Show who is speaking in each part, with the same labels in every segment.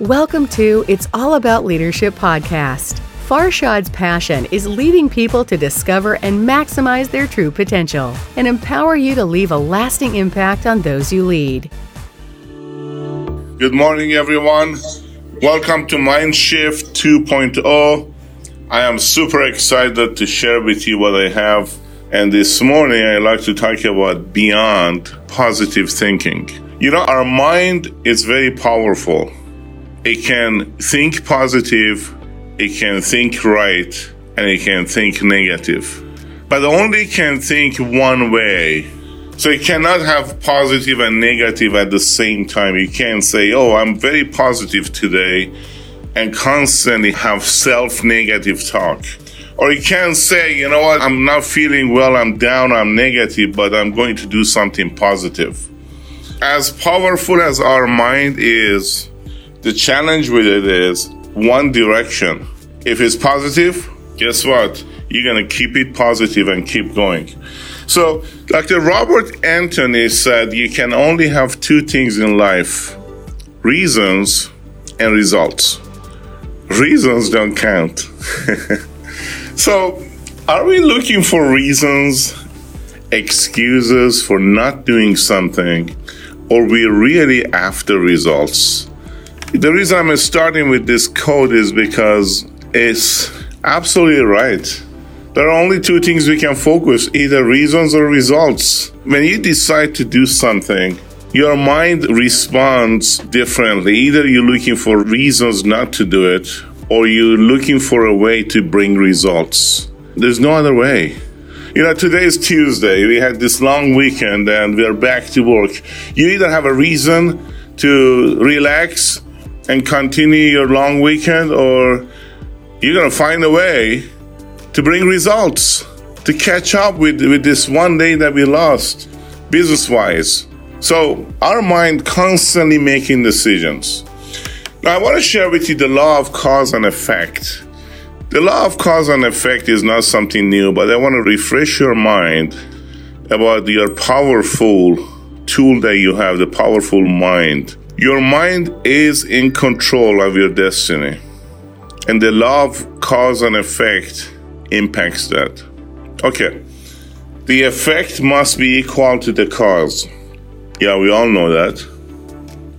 Speaker 1: Welcome to It's All About Leadership podcast. Farshad's passion is leading people to discover and maximize their true potential and empower you to leave a lasting impact on those you lead.
Speaker 2: Good morning, everyone. Welcome to Mindshift 2.0. I am super excited to share with you what I have. And this morning, I'd like to talk about beyond positive thinking. You know, our mind is very powerful. It can think positive, it can think right, and it can think negative. But only can think one way. So you cannot have positive and negative at the same time. You can't say, oh, I'm very positive today and constantly have self negative talk. Or you can't say, you know what, I'm not feeling well, I'm down, I'm negative, but I'm going to do something positive. As powerful as our mind is, the challenge with it is one direction. If it's positive, guess what? You're going to keep it positive and keep going. So, Dr. Robert Anthony said you can only have two things in life reasons and results. Reasons don't count. so, are we looking for reasons, excuses for not doing something, or we really after results? The reason I'm starting with this code is because it's absolutely right. There are only two things we can focus either reasons or results. When you decide to do something, your mind responds differently. Either you're looking for reasons not to do it, or you're looking for a way to bring results. There's no other way. You know, today is Tuesday. We had this long weekend and we're back to work. You either have a reason to relax and continue your long weekend, or you're going to find a way to bring results, to catch up with, with this one day that we lost business wise. So, our mind constantly making decisions. Now, I want to share with you the law of cause and effect. The law of cause and effect is not something new, but I want to refresh your mind about your powerful tool that you have, the powerful mind. Your mind is in control of your destiny, and the law of cause and effect impacts that. Okay, the effect must be equal to the cause. Yeah, we all know that.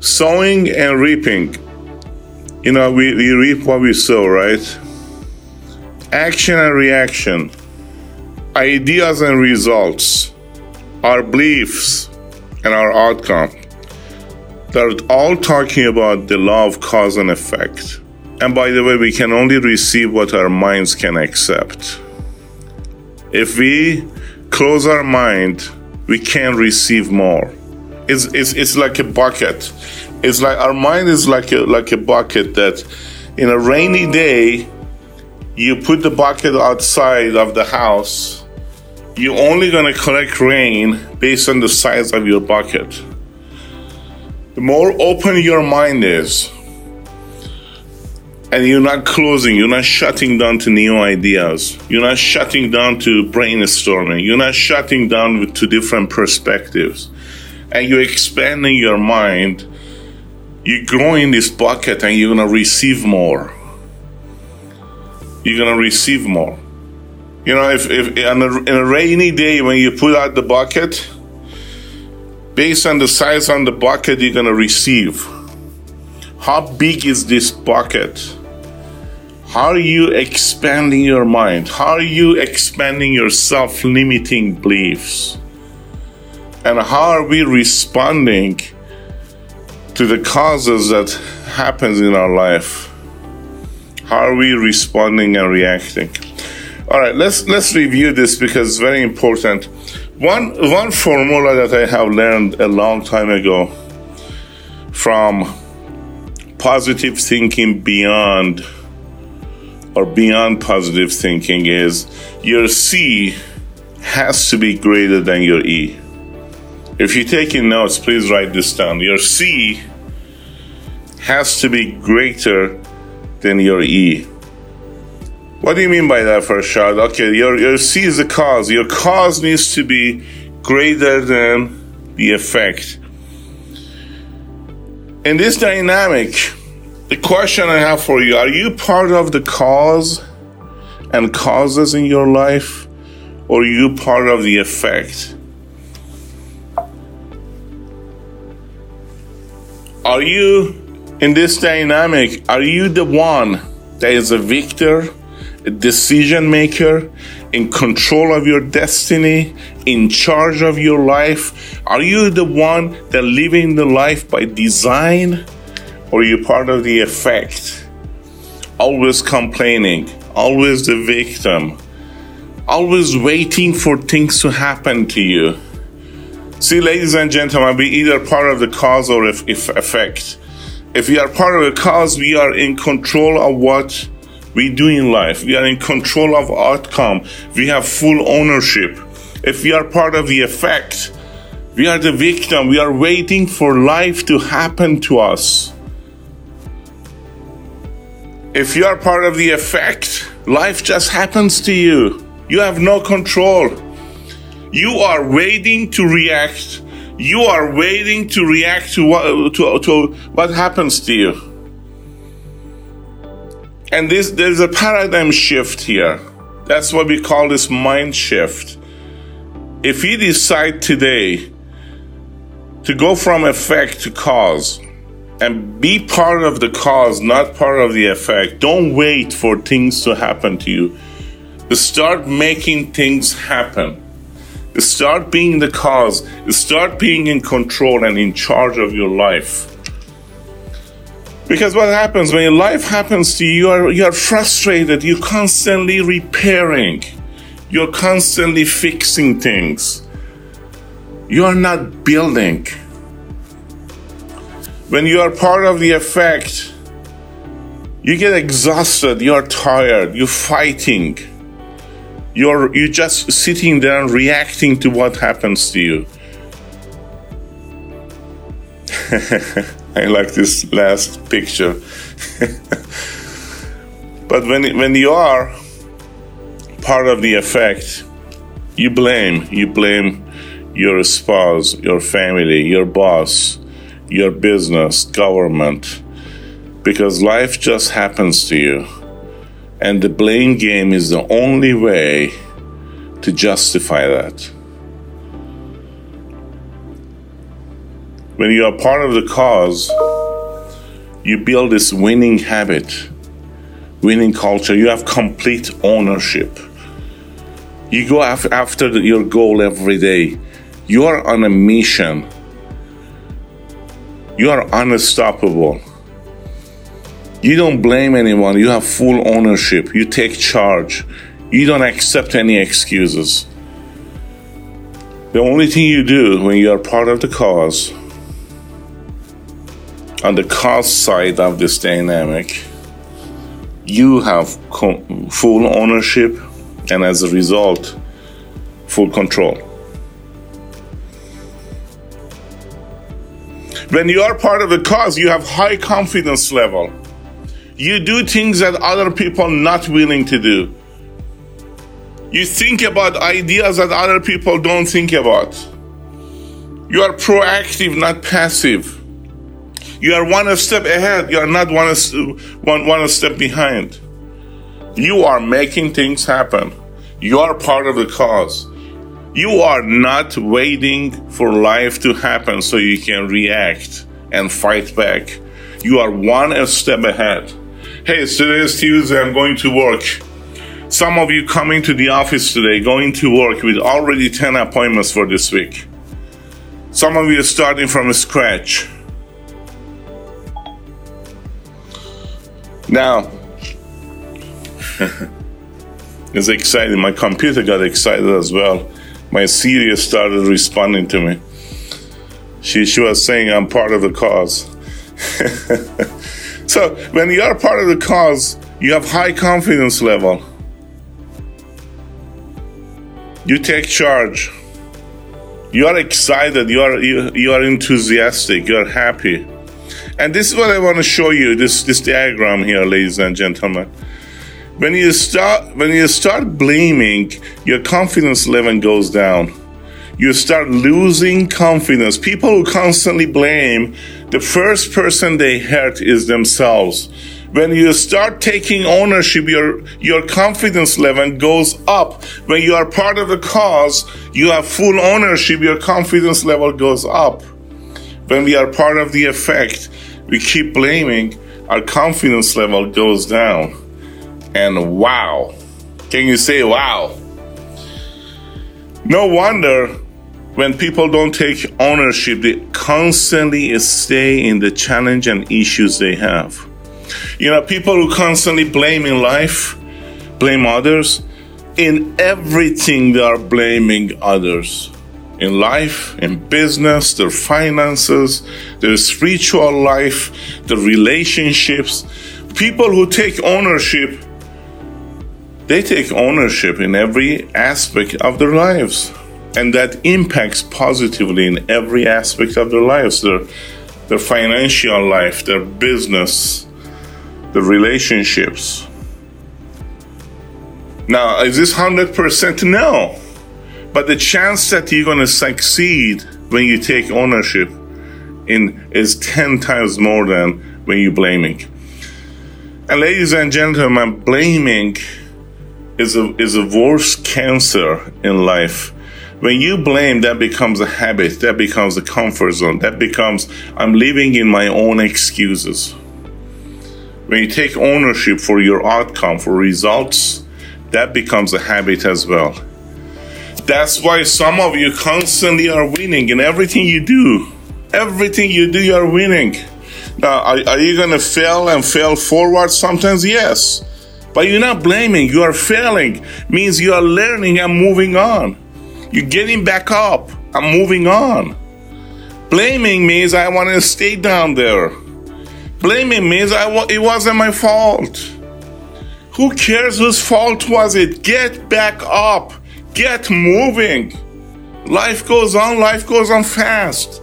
Speaker 2: Sowing and reaping. You know, we, we reap what we sow, right? Action and reaction. Ideas and results. Our beliefs and our outcome they're all talking about the law of cause and effect. And by the way, we can only receive what our minds can accept. If we close our mind, we can't receive more. It's, it's, it's like a bucket. It's like our mind is like a, like a bucket that in a rainy day, you put the bucket outside of the house. You're only going to collect rain based on the size of your bucket the more open your mind is, and you're not closing, you're not shutting down to new ideas, you're not shutting down to brainstorming, you're not shutting down to different perspectives, and you're expanding your mind, you grow in this bucket and you're gonna receive more. You're gonna receive more. You know, if, if a, in a rainy day when you put out the bucket, based on the size on the bucket you're going to receive. How big is this bucket? How are you expanding your mind? How are you expanding your self limiting beliefs? And how are we responding to the causes that happens in our life? How are we responding and reacting? All right, let's let's review this because it's very important. One one formula that I have learned a long time ago from positive thinking beyond or beyond positive thinking is your C has to be greater than your E. If you're taking notes, please write this down. Your C has to be greater than your E. What do you mean by that, Farshad? Okay, your, your C is the cause. Your cause needs to be greater than the effect. In this dynamic, the question I have for you are you part of the cause and causes in your life, or are you part of the effect? Are you in this dynamic? Are you the one that is a victor, decision maker, in control of your destiny, in charge of your life? Are you the one that living the life by design, or are you part of the effect? Always complaining, always the victim, always waiting for things to happen to you. See, ladies and gentlemen, be either part of the cause or if, if effect. If we are part of the cause, we are in control of what we do in life. We are in control of outcome. We have full ownership. If we are part of the effect, we are the victim. We are waiting for life to happen to us. If you are part of the effect, life just happens to you. You have no control. You are waiting to react. You are waiting to react to what, to, to what happens to you. And this, there's a paradigm shift here. That's what we call this mind shift. If you decide today to go from effect to cause, and be part of the cause, not part of the effect. Don't wait for things to happen to you. Start making things happen. Start being the cause. Start being in control and in charge of your life. Because what happens when life happens to you, you are, you are frustrated. You're constantly repairing. You're constantly fixing things. You are not building when you are part of the effect, you get exhausted, you're tired, you're fighting. You're you're just sitting there and reacting to what happens to you. I like this last picture. but when when you are part of the effect, you blame. You blame your spouse, your family, your boss, your business, government, because life just happens to you. And the blame game is the only way to justify that. When you are part of the cause, you build this winning habit, winning culture. You have complete ownership. You go after your goal every day. You are on a mission you are unstoppable. You don't blame anyone. You have full ownership. You take charge. You don't accept any excuses. The only thing you do when you are part of the cause, on the cause side of this dynamic, you have full ownership and as a result, full control. When you are part of the cause, you have high confidence level. You do things that other people not willing to do. You think about ideas that other people don't think about. You are proactive, not passive. You are one step ahead. You are not one, one, one step behind. You are making things happen. You are part of the cause. You are not waiting for life to happen so you can react and fight back. You are one step ahead. Hey, today is Tuesday. I'm going to work. Some of you coming to the office today, going to work with already 10 appointments for this week. Some of you are starting from scratch. Now, it's exciting. My computer got excited as well my Siri started responding to me. She, she was saying, I'm part of the cause. so when you are part of the cause, you have high confidence level. You take charge. You are excited. You are you, you are enthusiastic. You are happy. And this is what I want to show you. This this diagram here, ladies and gentlemen. When you start when you start blaming, your confidence level goes down. You start losing confidence. People who constantly blame, the first person they hurt is themselves. When you start taking ownership, your, your confidence level goes up. When you are part of the cause, you have full ownership, your confidence level goes up. When we are part of the effect, we keep blaming, our confidence level goes down. And wow. Can you say wow? No wonder when people don't take ownership, they constantly stay in the challenge and issues they have. You know, people who constantly blame in life, blame others, in everything they are blaming others. In life, in business, their finances, their spiritual life, their relationships. People who take ownership, they take ownership in every aspect of their lives. And that impacts positively in every aspect of their lives their, their financial life, their business, the relationships. Now, is this 100%? No. But the chance that you're going to succeed when you take ownership in is 10 times more than when you're blaming. And ladies and gentlemen, blaming is a, is a worst cancer in life. When you blame, that becomes a habit, that becomes a comfort zone, that becomes, I'm living in my own excuses. When you take ownership for your outcome, for results, that becomes a habit as well. That's why some of you constantly are winning in everything you do. Everything you do, you're winning. Now, are, are you going to fail and fail forward sometimes? Yes. But you're not blaming, you are failing. Means you are learning and moving on. You're getting back up and moving on. Blaming means I want to stay down there. Blaming means I it wasn't my fault. Who cares whose fault was it? Get back up. Get moving. Life goes on, life goes on fast.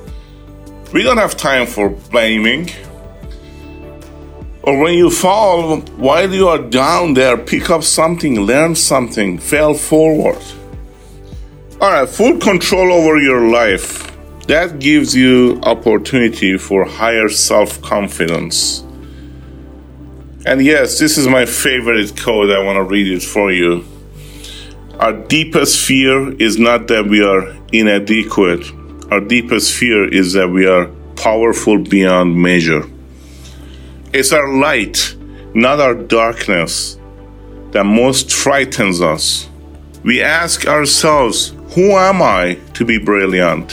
Speaker 2: We don't have time for blaming. Or when you fall, while you are down there, pick up something, learn something, fail forward. All right, full control over your life. That gives you opportunity for higher self-confidence. And yes, this is my favorite quote. I want to read it for you. Our deepest fear is not that we are inadequate. Our deepest fear is that we are powerful beyond measure. It's our light, not our darkness, that most frightens us. We ask ourselves, Who am I to be brilliant?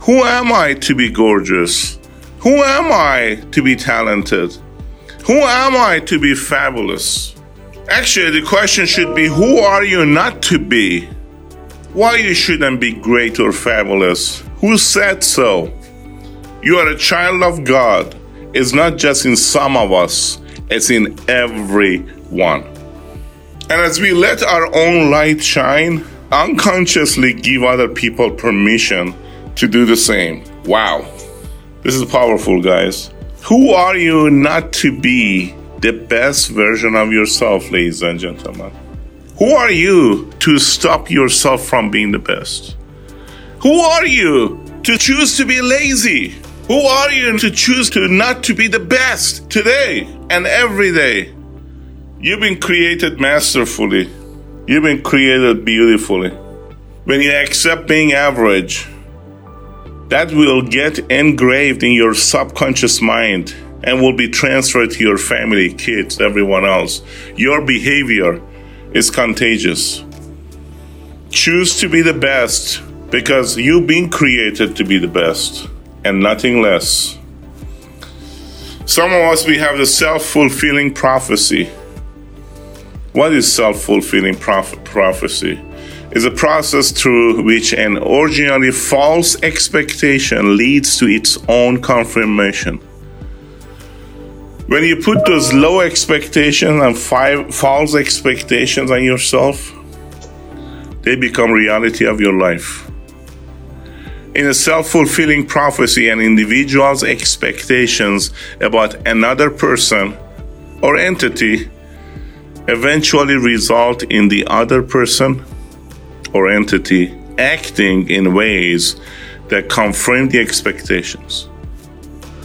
Speaker 2: Who am I to be gorgeous? Who am I to be talented? Who am I to be fabulous? Actually, the question should be Who are you not to be? Why you shouldn't be great or fabulous? Who said so? You are a child of God. It's not just in some of us, it's in everyone. And as we let our own light shine, unconsciously give other people permission to do the same. Wow. This is powerful, guys. Who are you not to be the best version of yourself, ladies and gentlemen? Who are you to stop yourself from being the best? Who are you to choose to be lazy? Who are you to choose to not to be the best today and every day? You've been created masterfully. You've been created beautifully. When you accept being average, that will get engraved in your subconscious mind and will be transferred to your family, kids, everyone else. Your behavior is contagious. Choose to be the best because you've been created to be the best and nothing less. Some of us, we have the self fulfilling prophecy. What is self fulfilling proph- prophecy? Is a process through which an originally false expectation leads to its own confirmation. When you put those low expectations and five false expectations on yourself, they become reality of your life. In a self fulfilling prophecy, an individual's expectations about another person or entity eventually result in the other person or entity acting in ways that confirm the expectations.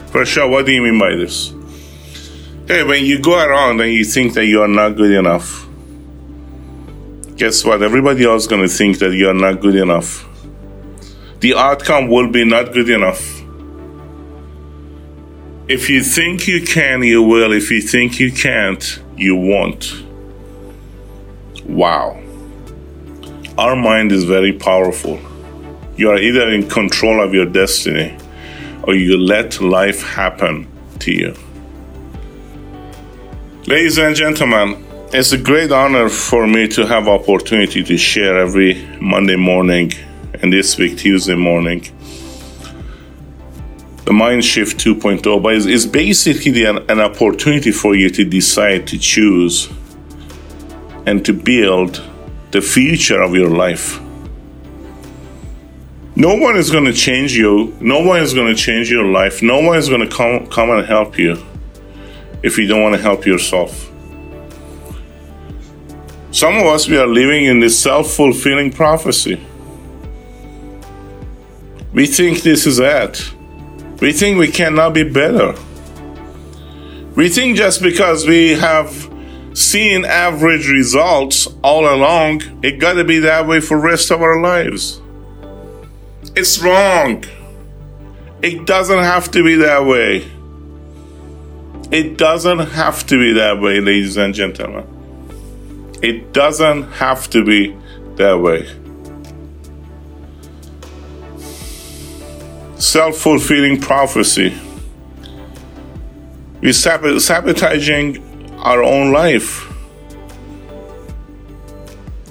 Speaker 2: Farshad, what do you mean by this? Hey, when you go around and you think that you are not good enough, guess what? Everybody else is going to think that you are not good enough. The outcome will be not good enough. If you think you can, you will. If you think you can't, you won't. Wow. Our mind is very powerful. You are either in control of your destiny or you let life happen to you. Ladies and gentlemen, it's a great honor for me to have opportunity to share every Monday morning and this week Tuesday morning the mind shift 2.0 but it's, basically an, an opportunity for you to decide to choose and to build the future of your life. No one is going to change you. No one is going to change your life. No one is going to come, come and help you if you don't want to help yourself some of us we are living in this self-fulfilling prophecy we think this is it we think we cannot be better. We think just because we have seen average results all along, it got to be that way for rest of our lives. It's wrong. It doesn't have to be that way. It doesn't have to be that way, ladies and gentlemen. It doesn't have to be that way. self fulfilling prophecy. We're sabotaging our own life.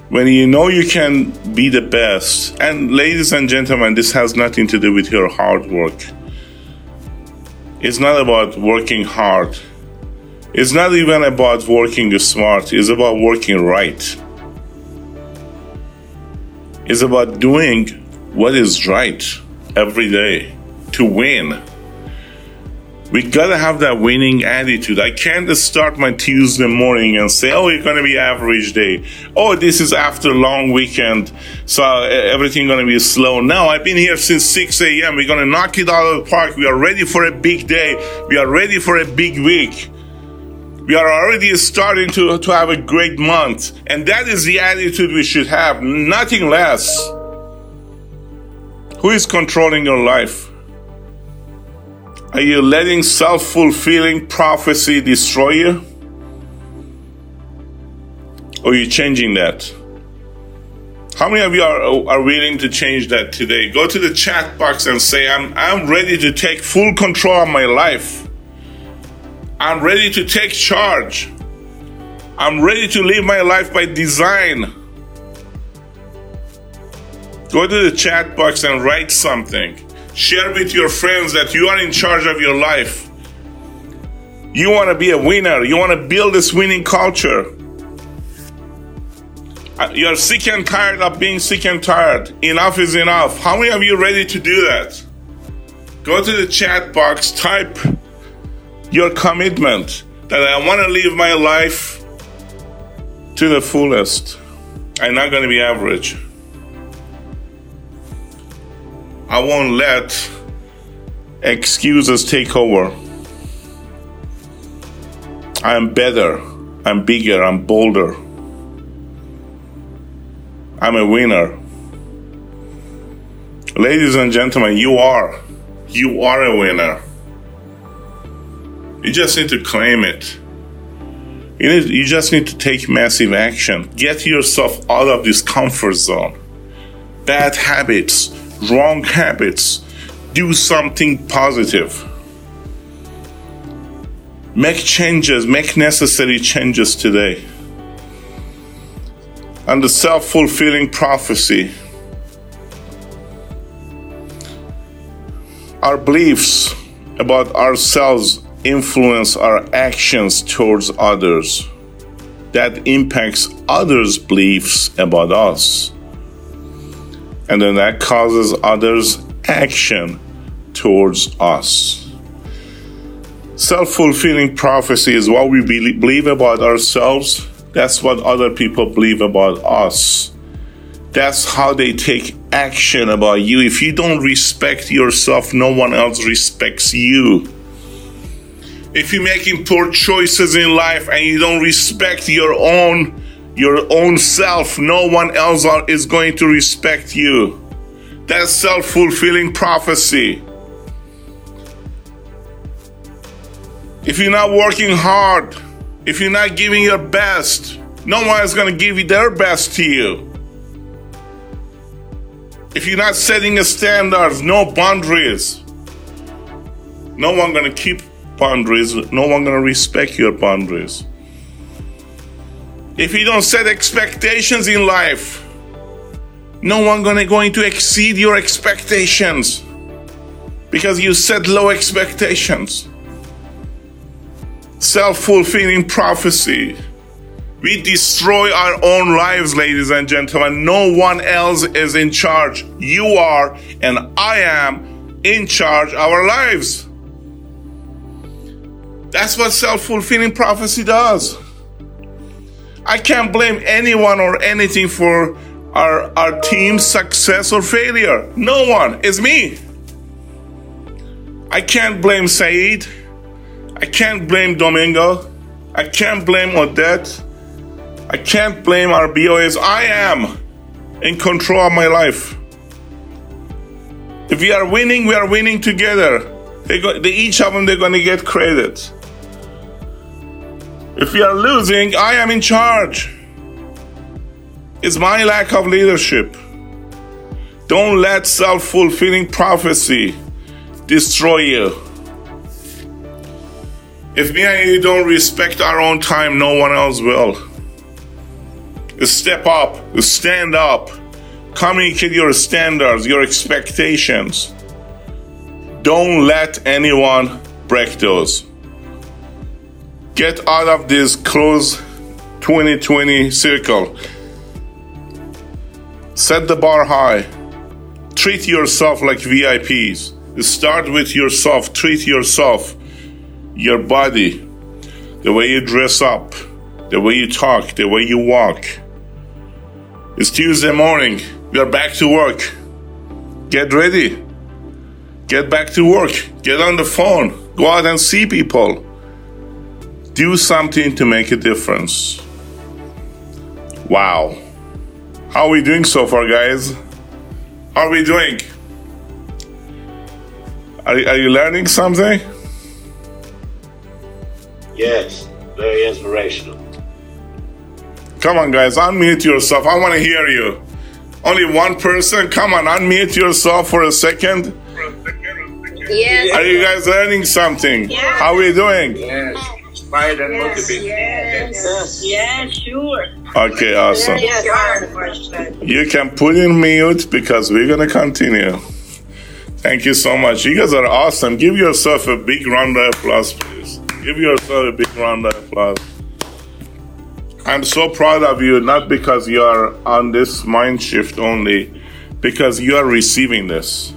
Speaker 2: When you know you can be the best, and ladies and gentlemen, this has nothing to do with your hard work. It's not about working hard. It's not even about working smart. It's about working right. It's about doing what is right every day to win. We gotta have that winning attitude. I can't start my Tuesday morning and say, "Oh, it's gonna be average day." Oh, this is after a long weekend, so uh, everything gonna be slow. Now I've been here since 6 a.m. We're gonna knock it out of the park. We are ready for a big day. We are ready for a big week. We are already starting to, to have a great month. And that is the attitude we should have, nothing less. Who is controlling your life? Are you letting self fulfilling prophecy destroy you? Or are you changing that? How many of you are, are willing to change that today? Go to the chat box and say, I'm, I'm ready to take full control of my life. I'm ready to take charge. I'm ready to live my life by design. Go to the chat box and write something. Share with your friends that you are in charge of your life. You want to be a winner. You want to build this winning culture. Uh, you're sick and tired of being sick and tired. Enough is enough. How many of you ready to do that? Go to the chat box, type your commitment that I want to live my life to the fullest. I'm not going to be average. I won't let excuses take over. I'm better. I'm bigger. I'm bolder. I'm a winner. Ladies and gentlemen, you are. You are a winner. You just need to claim it. You, need, you just need to take massive action. Get yourself out of this comfort zone. Bad habits, wrong habits, do something positive. Make changes, make necessary changes today. And the self fulfilling prophecy. Our beliefs about ourselves influence our actions towards others. That impacts others' beliefs about us and then that causes others' action towards us. Self fulfilling prophecy is what we believe about ourselves, that's what other people believe about us. That's how they take action about you. If you don't respect yourself, no one else respects you. if you're making poor choices in life and you don't respect your own your own self, no one else is going to respect you. That's self-fulfilling prophecy. If you're not working hard, if you're not giving your best, no one is going to give you their best to you. If you're not setting a standards, no boundaries, no one going to keep boundaries. No one going to respect your boundaries. If you don't set expectations in life, no one gonna going to exceed your expectations because you set low expectations. Self-fulfilling prophecy. We destroy our own lives, ladies and gentlemen. No one else is in charge. You are, and I am in charge our lives. That's what self fulfilling prophecy does. I can't blame anyone or anything for our, our team's success or failure. No one. It's me. I can't blame Said. I can't blame Domingo. I can't blame Odette. I can't blame our BOS. I am in control of my life. If we are winning, we are winning together. They, go, they each of them, they're going to get credit. If we are losing, I am in charge. It's my lack of leadership. Don't let self fulfilling prophecy destroy you. If me and you don't respect our own time, no one else will. Step up, stand up, communicate your standards, your expectations. Don't let anyone break those get out of this closed 2020 circle. Set the bar high. Treat yourself like VIPs. Start with yourself. Treat yourself, your body, the way you dress up, the way you talk, the way you walk. It's Tuesday morning. We are back to work. Get ready. Get back to work. Get on the phone. Go out and see people do something to make a difference. Wow. How are we doing so far, guys? How are we doing? Are, are you learning something?
Speaker 3: Yes, very inspirational.
Speaker 2: Come on, guys, unmute yourself. I want to hear you. Only one person? Come on, unmute yourself for a second.
Speaker 4: Yes.
Speaker 2: Are you guys learning something?
Speaker 4: Yeah.
Speaker 2: How are we doing?
Speaker 3: Yes, inspired and
Speaker 4: Yes,
Speaker 3: motivated.
Speaker 4: yes, yes, sure.
Speaker 2: Okay, awesome.
Speaker 4: Yes, sure.
Speaker 2: You can put in mute because we're going to continue. Thank you so much. You guys are awesome. Give yourself a big round of applause, please. Give yourself a big round of applause. I'm so proud of you, not because you are on this mind shift only, because you are receiving this.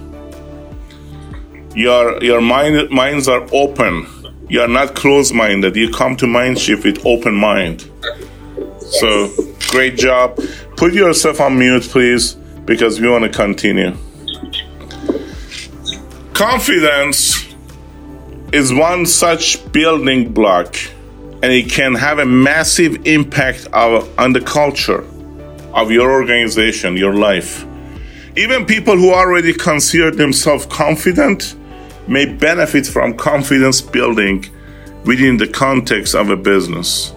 Speaker 2: Your your mind minds are open. You are not closed minded. You come to mind shift with open mind. So great job. Put yourself on mute, please, because we want to continue. Confidence is one such building block, and it can have a massive impact of, on the culture of your organization, your life. Even people who already consider themselves confident may benefit from confidence building within the context of a business.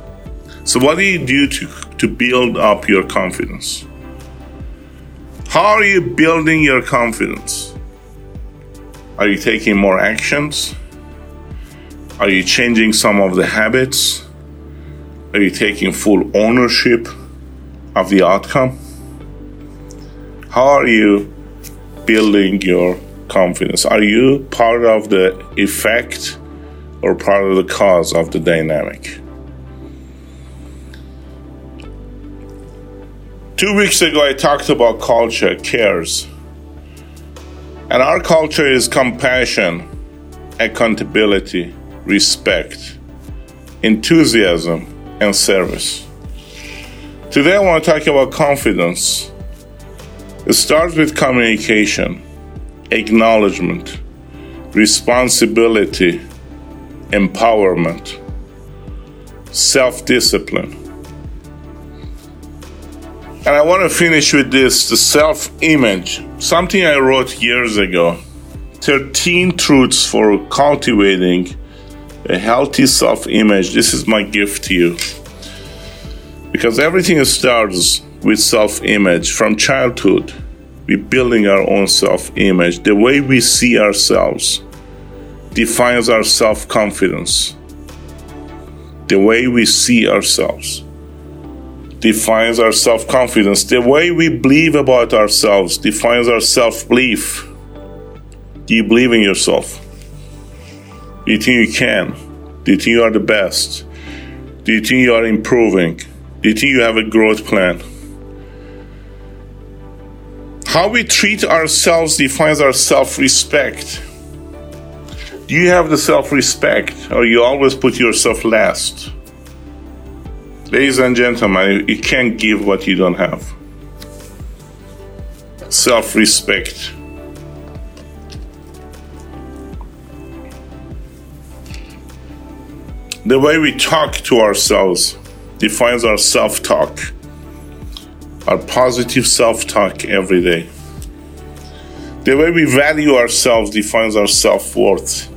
Speaker 2: So, what do you do to, to build up your confidence? How are you building your confidence? Are you taking more actions? Are you changing some of the habits? Are you taking full ownership of the outcome? How are you building your confidence? Are you part of the effect or part of the cause of the dynamic? Two weeks ago, I talked about culture, cares. And our culture is compassion, accountability, respect, enthusiasm, and service. Today, I want to talk about confidence. It starts with communication, acknowledgement, responsibility, empowerment, self discipline. And I want to finish with this the self image, something I wrote years ago 13 truths for cultivating a healthy self image. This is my gift to you. Because everything starts with self image from childhood. We're building our own self image. The way we see ourselves defines our self confidence. The way we see ourselves defines our self confidence. The way we believe about ourselves defines our self belief. Do you believe in yourself? Do you think you can? Do you think you are the best? Do you think you are improving? Do you think you have a growth plan? How we treat ourselves defines our self respect. Do you have the self respect or you always put yourself last? Ladies and gentlemen, you can't give what you don't have. Self respect. The way we talk to ourselves defines our self talk, our positive self talk every day. The way we value ourselves defines our self worth.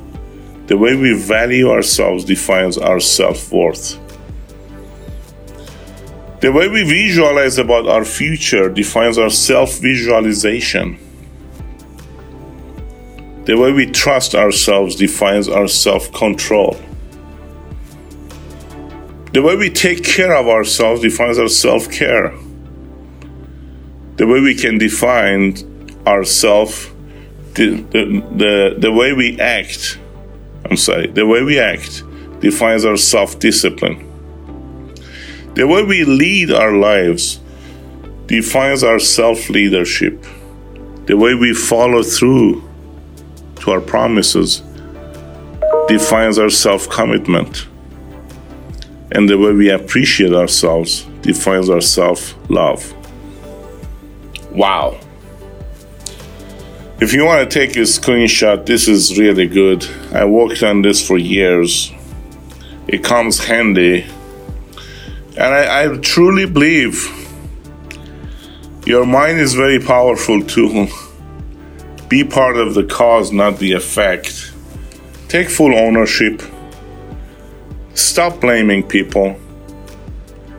Speaker 2: The way we value ourselves defines our self worth. The way we visualize about our future defines our self visualization. The way we trust ourselves defines our self control. The way we take care of ourselves defines our self care. The way we can define ourselves, the, the, the, the way we act, I'm sorry, the way we act defines our self discipline. The way we lead our lives defines our self leadership. The way we follow through to our promises defines our self commitment and the way we appreciate ourselves defines our self love. Wow. If you want to take a screenshot, this is really good. I worked on this for years. It comes handy. And I, I truly believe your mind is very powerful too. Be part of the cause, not the effect. Take full ownership Stop blaming people.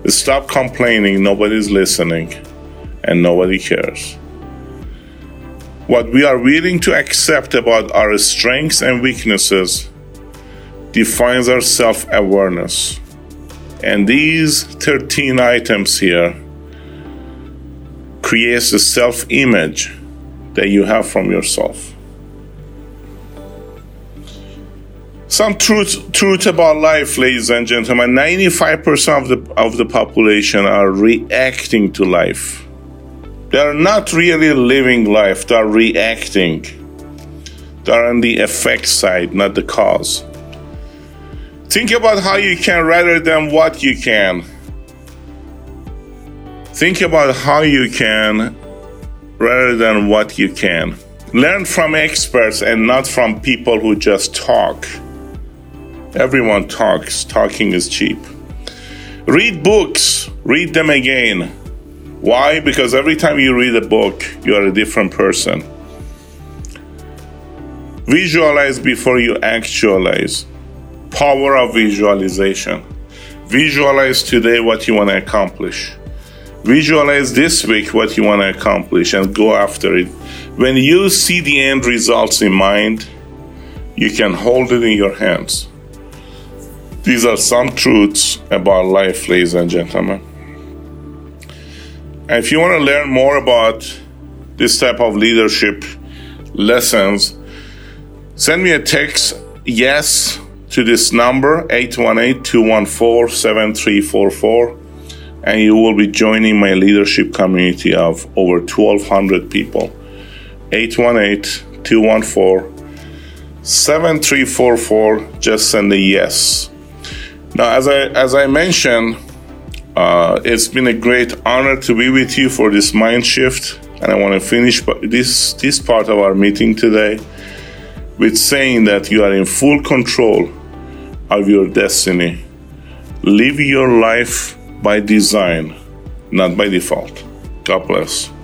Speaker 2: Stop complaining nobody's listening and nobody cares. What we are willing to accept about our strengths and weaknesses defines our self awareness. And these 13 items here creates the self image that you have from yourself. Some truth, truth about life, ladies and gentlemen. 95% of the, of the population are reacting to life. They are not really living life, they are reacting. They are on the effect side, not the cause. Think about how you can rather than what you can. Think about how you can rather than what you can. Learn from experts and not from people who just talk. Everyone talks, talking is cheap. Read books, read them again. Why? Because every time you read a book, you are a different person. Visualize before you actualize. Power of visualization. Visualize today what you want to accomplish. Visualize this week what you want to accomplish and go after it. When you see the end results in mind, you can hold it in your hands. These are some truths about life, ladies and gentlemen. And if you want to learn more about this type of leadership lessons, send me a text yes to this number 818-214-7344 and you will be joining my leadership community of over 1200 people. 818-214-7344 just send a yes. Now, as I as I mentioned, uh, it's been a great honor to be with you for this mind shift, and I want to finish this this part of our meeting today with saying that you are in full control of your destiny. Live your life by design, not by default. God bless.